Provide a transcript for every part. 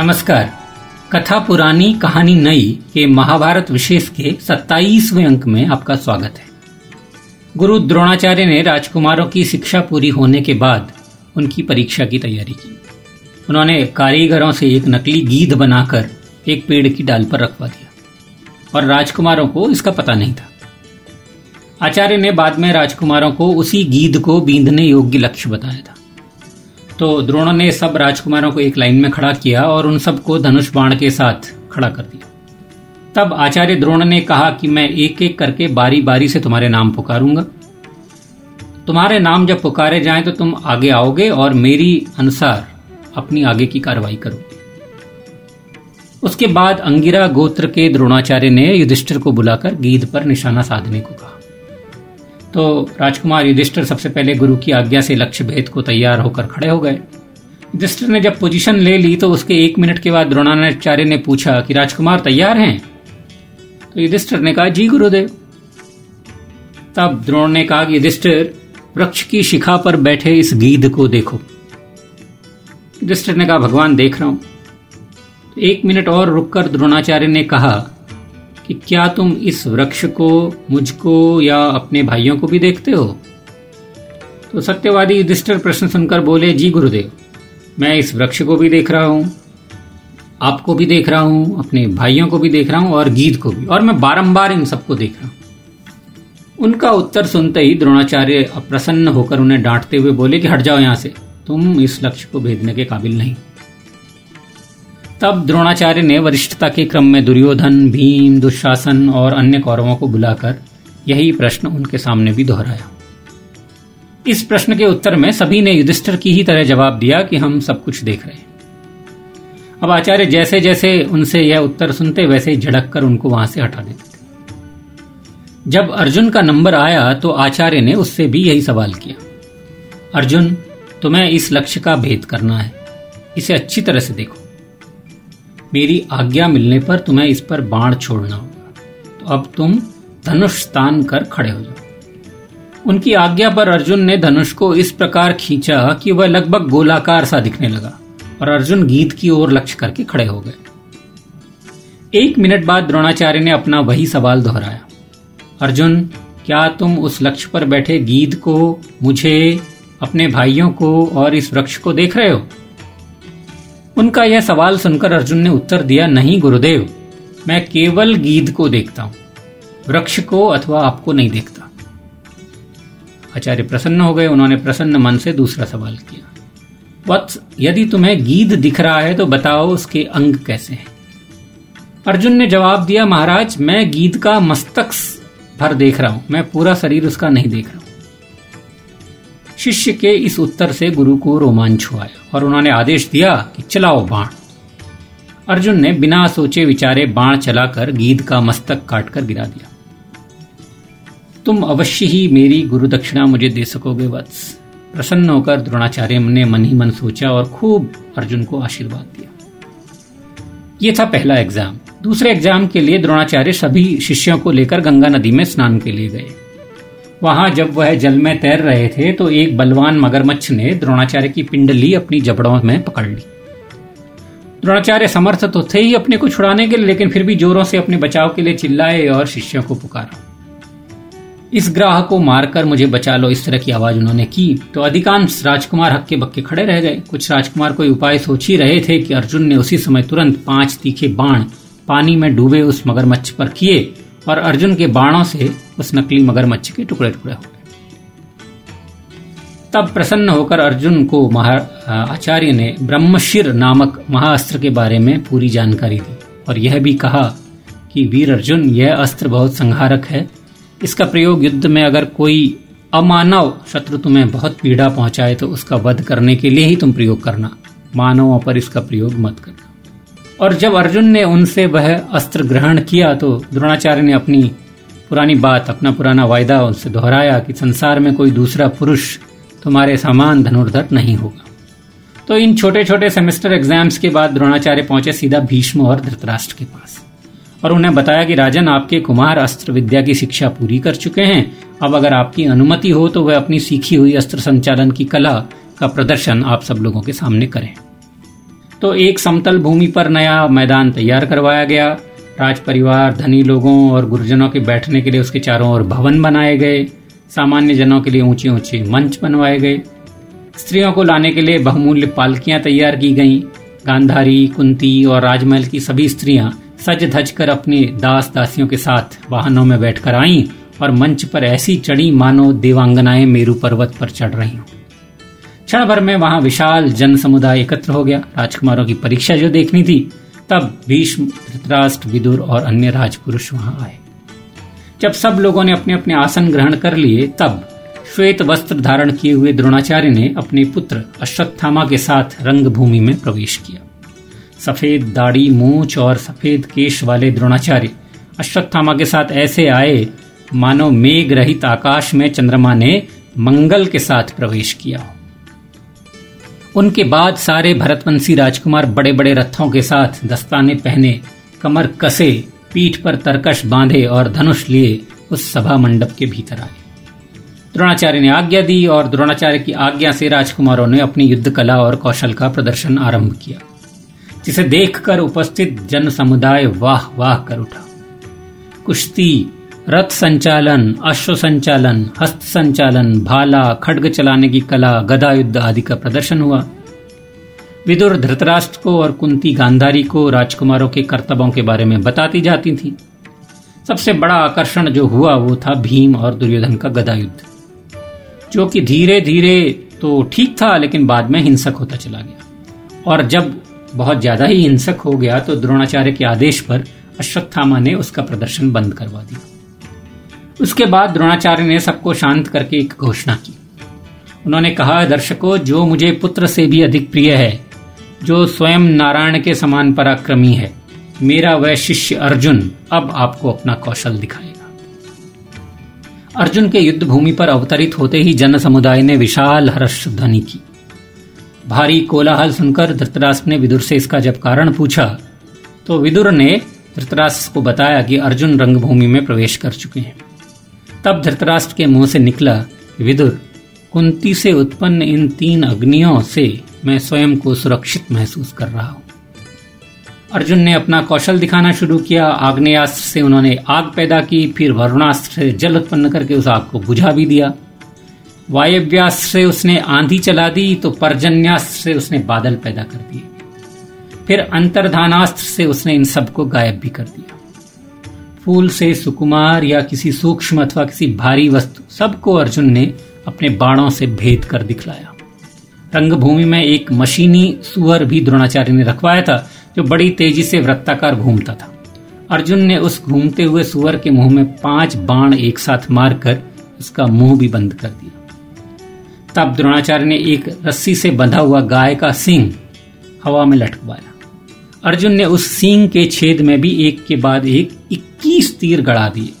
नमस्कार। कथा पुरानी कहानी नई के महाभारत विशेष के 27वें अंक में आपका स्वागत है। गुरु द्रोणाचार्य ने राजकुमारों की शिक्षा पूरी होने के बाद उनकी परीक्षा की तैयारी की। उन्होंने कारीगरों से एक नकली गीध बनाकर एक पेड़ की डाल पर रखवा दिया और राजकुमारों को इसका पता नहीं था। आचार्य ने बाद में राजकुमारों को उसी गीध को बींधने योग्य लक्ष्य बताया था। तो द्रोण ने सब राजकुमारों को एक लाइन में खड़ा किया और उन सबको धनुष बाण के साथ खड़ा कर दिया। तब आचार्य द्रोण ने कहा कि मैं एक एक करके बारी बारी से तुम्हारे नाम पुकारूँगा। तुम्हारे नाम जब पुकारे जाएँ तो तुम आगे आओगे और मेरी अनुसार अपनी आगे की कार्रवाई करोगे। उसके बाद अंगिरा गोत्र के द्रोणाचार्य ने युधिष्ठिर को बुलाकर गीध पर निशाना साधने को कहा। तो राजकुमार युधिष्ठिर सबसे पहले गुरु की आज्ञा से लक्ष्य भेद को तैयार होकर खड़े हो गए। युधिष्ठिर ने जब पोजीशन ले ली तो उसके एक मिनट के बाद द्रोणाचार्य ने पूछा कि राजकुमार तैयार हैं? तो युधिष्ठिर ने कहा, जी गुरुदेव। तब द्रोण ने कहा कि युधिष्ठिर, वृक्ष की शिखा पर बैठे इस गीध को देखो। युधिष्ठिर ने कहा, भगवान देख रहा हूँ। तो एक मिनट और रुककर द्रोणाचार्य ने कहा कि क्या तुम इस वृक्ष को, मुझको या अपने भाइयों को भी देखते हो? तो सत्यवादी युधिष्ठिर प्रश्न सुनकर बोले, जी गुरुदेव, मैं इस वृक्ष को भी देख रहा हूँ, आपको भी देख रहा हूँ, अपने भाइयों को भी देख रहा हूँ और गीत को भी, और मैं बारंबार इन सबको देख रहा हूँ। उनका उत्तर सुनते ही द्रोणाचार्य अप्रसन्न होकर उन्हें डांटते हुए बोले कि, हट जाओ यहाँ से, तुम इस लक्ष्य को भेदने के काबिल नहीं। तब द्रोणाचार्य ने वरिष्ठता के क्रम में दुर्योधन, भीम, दुशासन और अन्य कौरवों को बुलाकर यही प्रश्न उनके सामने भी दोहराया। इस प्रश्न के उत्तर में सभी ने युधिष्ठिर की ही तरह जवाब दिया कि हम सब कुछ देख रहे हैं। अब आचार्य जैसे जैसे उनसे यह उत्तर सुनते, वैसे ही झड़क कर उनको वहाँ से हटा देते थे। जब अर्जुन का नंबर आया तो आचार्य ने उससे भी यही सवाल किया, अर्जुन, तुम्हें इस लक्ष्य का भेद करना है। इसे अच्छी तरह से देखो। मेरी आज्ञा मिलने पर तुम्हें इस पर बाण छोड़ना होगा। तो अब तुम धनुष तान कर खड़े हो जाओ। उनकी आज्ञा पर अर्जुन ने धनुष को इस प्रकार खींचा कि वह लगभग गोलाकार सा दिखने लगा और अर्जुन गीत की ओर लक्ष्य करके खड़े हो गए। एक मिनट बाद द्रोणाचार्य ने अपना वही सवाल दोहराया। अर्जुन, क्या तुम उस लक्ष्य पर बैठे गीत को, मुझे, अपने भाइयों को और इस वृक्ष को देख रहे हो? उनका यह सवाल सुनकर अर्जुन ने उत्तर दिया, नहीं, गुरुदेव, मैं केवल गीध को देखता हूँ, वृक्ष को अथवा आपको नहीं देखता. आचार्य प्रसन्न हो गए। उन्होंने प्रसन्न मन से दूसरा सवाल किया वत्स यदि तुम्हें गीध दिख रहा है तो बताओ उसके अंग कैसे हैं? अर्जुन ने जवाब दिया, महाराज, मैं गीत का मस्तक भर देख रहा हूँ, मैं पूरा शरीर उसका नहीं देख रहा हूँ। शिष्य के इस उत्तर से गुरु को रोमांच हुआ और उन्होंने आदेश दिया कि चलाओ बाण। अर्जुन ने बिना सोचे विचारे बाण चलाकर गीद का मस्तक काटकर गिरा दिया। तुम अवश्य ही मेरी गुरु दक्षिणा मुझे दे सकोगे, वत्स। प्रसन्न होकर द्रोणाचार्य ने मन ही मन सोचा और खूब अर्जुन को आशीर्वाद दिया। ये था पहला एग्ज़ाम दूसरे एग्ज़ाम के लिए द्रोणाचार्य सभी शिष्यों को लेकर गंगा नदी में स्नान के लिए गए। वहाँ जब वह जल में तैर रहे थे तो एक बलवान मगरमच्छ ने द्रोणाचार्य की पिंडली अपनी जबड़ों में पकड़ ली। द्रोणाचार्य समर्थ तो थे ही अपने को छुड़ाने के लेकिन फिर भी जोरों से अपने बचाव के लिए चिल्लाए और शिष्यों को पुकारा। इस ग्राह को मारकर मुझे बचा लो, इस तरह की आवाज़ उन्होंने की। तो अधिकांश राजकुमार हक्के बक्के खड़े रह गए। कुछ राजकुमार कोई उपाय सोच ही रहे थे कि अर्जुन ने उसी समय तुरंत पाँच तीखे बाण पानी में डूबे उस मगरमच्छ पर किए। और अर्जुन के बाणों से उस नकली मगरमच्छ के टुकड़े टुकड़े हो गए। तब प्रसन्न होकर अर्जुन को आचार्य ने ब्रह्मशिर नामक महाअस्त्र के बारे में पूरी जानकारी दी और यह भी कहा कि, वीर अर्जुन, यह अस्त्र बहुत संहारक है। इसका प्रयोग युद्ध में अगर कोई अमानव शत्रु तुम्हें बहुत पीड़ा पहुँचाए तो उसका वध करने के लिए ही तुम प्रयोग करना। मानवों पर इसका प्रयोग मत करना और जब अर्जुन ने उनसे वह अस्त्र ग्रहण किया तो द्रोणाचार्य ने अपनी पुरानी बात, अपना पुराना वायदा उनसे दोहराया कि संसार में कोई दूसरा पुरुष तुम्हारे समान धनुर्धर नहीं होगा। तो इन छोटे छोटे सेमेस्टर एग्ज़ाम्स के बाद द्रोणाचार्य पहुँचे सीधा भीष्म और धृतराष्ट्र के पास। और उन्हें बताया कि, राजन, आपके कुमार अस्त्र विद्या की शिक्षा पूरी कर चुके हैं। अब अगर आपकी अनुमति हो तो वह अपनी सीखी हुई अस्त्र संचालन की कला का प्रदर्शन आप सब लोगों के सामने करें। तो एक समतल भूमि पर नया मैदान तैयार करवाया गया। राज परिवार धनी लोगों और गुरुजनों के बैठने के लिए उसके चारों ओर भवन बनाए गए। सामान्य जनों के लिए ऊँचे ऊँचे मंच बनवाए गए। स्त्रियों को लाने के लिए बहुमूल्य पालकियाँ तैयार की गईं। गांधारी, कुंती और राजमहल की सभी स्त्रियाँ सज धज कर अपने दास दासियों के साथ वाहनों में बैठकर आईं और मंच पर ऐसी चढ़ी मानो देवांगनाएँ मेरू पर्वत पर चढ़ रही। हूँ क्षण भर में वहाँ विशाल जन समुदाय एकत्र हो गया। राजकुमारों की परीक्षा जो देखनी थी, तब भीष्म, धृतराष्ट्र, विदुर और अन्य राजपुरुष वहाँ आए। जब सब लोगों ने अपने अपने आसन ग्रहण कर लिए, तब श्वेत वस्त्र धारण किए हुए द्रोणाचार्य ने अपने पुत्र अश्वत्थामा के साथ रंगभूमि में प्रवेश किया। सफ़ेद दाढ़ी, मूछ और सफ़ेद केश वाले द्रोणाचार्य अश्वत्थामा के साथ ऐसे आए, मानो मेघ रहित आकाश में चंद्रमा ने मंगल के साथ प्रवेश किया उनके बाद सारे भरतवंशी राजकुमार बड़े बड़े रथों के साथ दस्ताने पहने, कमर कसे, पीठ पर तरकश बांधे और धनुष लिए उस सभा मंडप के भीतर आए। द्रोणाचार्य ने आज्ञा दी और द्रोणाचार्य की आज्ञा से राजकुमारों ने अपनी युद्ध कला और कौशल का प्रदर्शन आरंभ किया, जिसे देखकर उपस्थित जन समुदाय वाह वाह कर उठा। कुश्ती रथ संचालन अश्व संचालन हस्त संचालन भाला, खड्ग चलाने की कला गदा युद्ध आदि का प्रदर्शन हुआ। विदुर धृतराष्ट्र को और कुंती गांधारी को राजकुमारों के कर्तव्यों के बारे में बताती जाती थी। सबसे बड़ा आकर्षण जो हुआ वो था भीम और दुर्योधन का गदा युद्ध जो कि धीरे धीरे तो ठीक था, लेकिन बाद में हिंसक होता चला गया। और जब बहुत ज़्यादा ही हिंसक हो गया तो द्रोणाचार्य के आदेश पर अश्वत्थामा ने उसका प्रदर्शन बंद करवा दिया। उसके बाद द्रोणाचार्य ने सबको शांत करके एक घोषणा की। उन्होंने कहा, दर्शकों, जो मुझे पुत्र से भी अधिक प्रिय है, जो स्वयं नारायण के समान पराक्रमी है, मेरा वह शिष्य अर्जुन अब आपको अपना कौशल दिखाएगा। अर्जुन के युद्ध भूमि पर अवतरित होते ही जन समुदाय ने विशाल हर्ष ध्वनि की। भारी कोलाहल सुनकर धृतराष्ट्र ने विदुर से इसका जब कारण पूछा तो विदुर ने धृतराष्ट्र को बताया कि अर्जुन रंगभूमि में प्रवेश कर चुके हैं। तब धृतराष्ट्र के मुँह से निकला, विदुर, कुंती से उत्पन्न इन तीन अग्नियों से मैं स्वयं को सुरक्षित महसूस कर रहा हूँ। अर्जुन ने अपना कौशल दिखाना शुरू किया, आग्नेयास्त्र से उन्होंने आग पैदा की, फिर वरुणास्त्र से जल उत्पन्न करके उस आग को बुझा भी दिया। वायव्यास्त्र से उसने आंधी चला दी तो पर्जन्यास्त्र से उसने बादल पैदा कर दिए। फिर अंतर्धानास्त्र से उसने इन सबको गायब भी कर दिया। फूल से सुकुमार या किसी सूक्ष्म अथवा किसी भारी वस्तु, सबको अर्जुन ने अपने बाणों से भेद कर दिखलाया। रंगभूमि में एक मशीनी सुअर भी द्रोणाचार्य ने रखवाया था, जो बड़ी तेज़ी से वृत्ताकार घूमता था। अर्जुन ने उस घूमते हुए सुअर के मुँह में पाँच बाण एक साथ मारकर उसका मुँह भी बंद कर दिया। तब द्रोणाचार्य ने एक रस्सी से बंधा हुआ गाय का सिंह हवा में लटकवाया। अर्जुन ने उस सींग के छेद में भी एक के बाद एक इक्कीस तीर गड़ा दिए।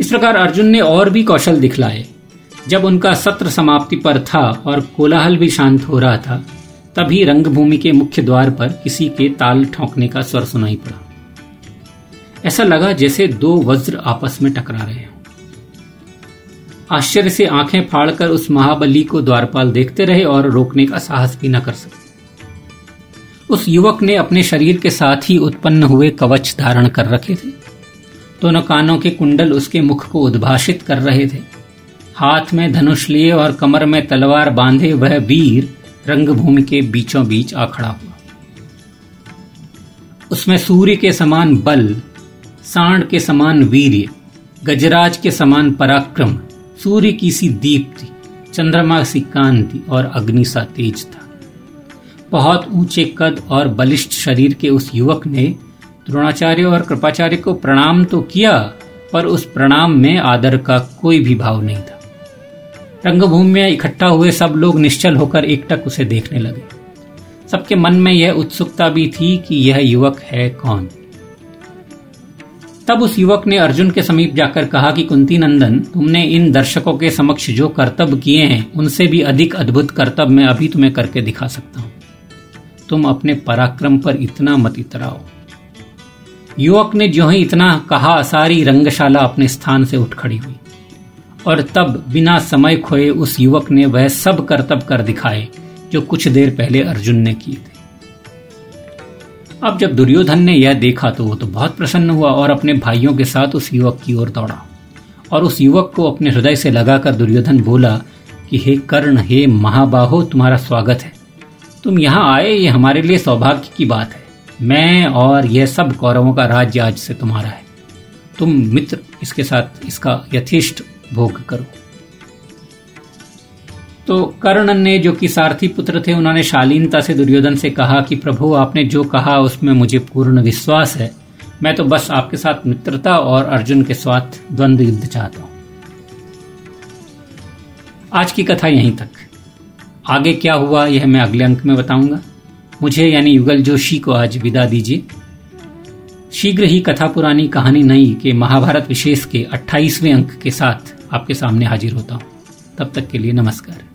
इस प्रकार अर्जुन ने और भी कौशल दिखलाए। जब उनका सत्र समाप्ति पर था और कोलाहल भी शांत हो रहा था, तभी रंगभूमि के मुख्य द्वार पर किसी के ताल ठोंकने का स्वर सुनाई पड़ा। ऐसा लगा जैसे दो वज्र आपस में टकरा रहे हों। आश्चर्य से आँखें फाड़कर उस महाबली को द्वारपाल देखते रहे और रोकने का साहस भी न कर सके। उस युवक ने अपने शरीर के साथ ही उत्पन्न हुए कवच धारण कर रखे थे। दोनों कानों के कुंडल उसके मुख को उद्भाषित कर रहे थे। हाथ में धनुष लिए और कमर में तलवार बांधे वह वीर रंगभूमि के बीचों बीच आ खड़ा हुआ। उसमें सूर्य के समान बल, सांड के समान वीर्य, गजराज के समान पराक्रम, सूर्य की सी दीप्ति, चंद्रमा सी कांति और अग्नि सा तेज था। बहुत ऊँचे कद और बलिष्ठ शरीर के उस युवक ने द्रोणाचार्य और कृपाचार्य को प्रणाम तो किया, पर उस प्रणाम में आदर का कोई भी भाव नहीं था। रंगभूमि में इकट्ठा हुए सब लोग निश्चल होकर एकटक उसे देखने लगे। सबके मन में यह उत्सुकता भी थी कि यह युवक है कौन। तब उस युवक ने अर्जुन के समीप जाकर कहा कि, कुंती नंदन, तुमने इन दर्शकों के समक्ष जो कर्तव्य किए हैं, उनसे भी अधिक अद्भुत कर्तव्य मैं अभी तुम्हें करके दिखा सकता हूँ। तुम अपने पराक्रम पर इतना मत इतराओ। युवक ने जो ही इतना कहा, सारी रंगशाला अपने स्थान से उठ खड़ी हुई। और तब बिना समय खोए उस युवक ने वह सब कर्तव्य कर दिखाए, जो कुछ देर पहले अर्जुन ने किए थे। अब जब दुर्योधन ने यह देखा तो वो तो बहुत प्रसन्न हुआ और अपने भाइयों के साथ उस युवक की ओर दौड़ा। और उस युवक को अपने हृदय से लगाकर दुर्योधन बोला कि, हे कर्ण, हे महाबाहो, तुम्हारा स्वागत है। तुम यहाँ आए, ये हमारे लिए सौभाग्य की बात है। मैं और यह सब कौरवों का राज्य आज से तुम्हारा है। तुम मित्र, इसके साथ इसका यथेष्ट भोग करो। तो कर्ण ने, जो कि सारथी पुत्र थे, उन्होंने शालीनता से दुर्योधन से कहा कि, प्रभु, आपने जो कहा, उसमें मुझे पूर्ण विश्वास है। मैं तो बस आपके साथ मित्रता और अर्जुन के साथ द्वंद्व युद्ध चाहता हूँ। आज की कथा यहीं तक। आगे क्या हुआ, यह मैं अगले अंक में बताऊँगा। मुझे यानी युगल जोशी को आज विदा दीजिए। शीघ्र ही कथा पुरानी कहानी नई के महाभारत विशेष के 28वें अंक के साथ आपके सामने हाजिर होता हूँ। तब तक के लिए नमस्कार।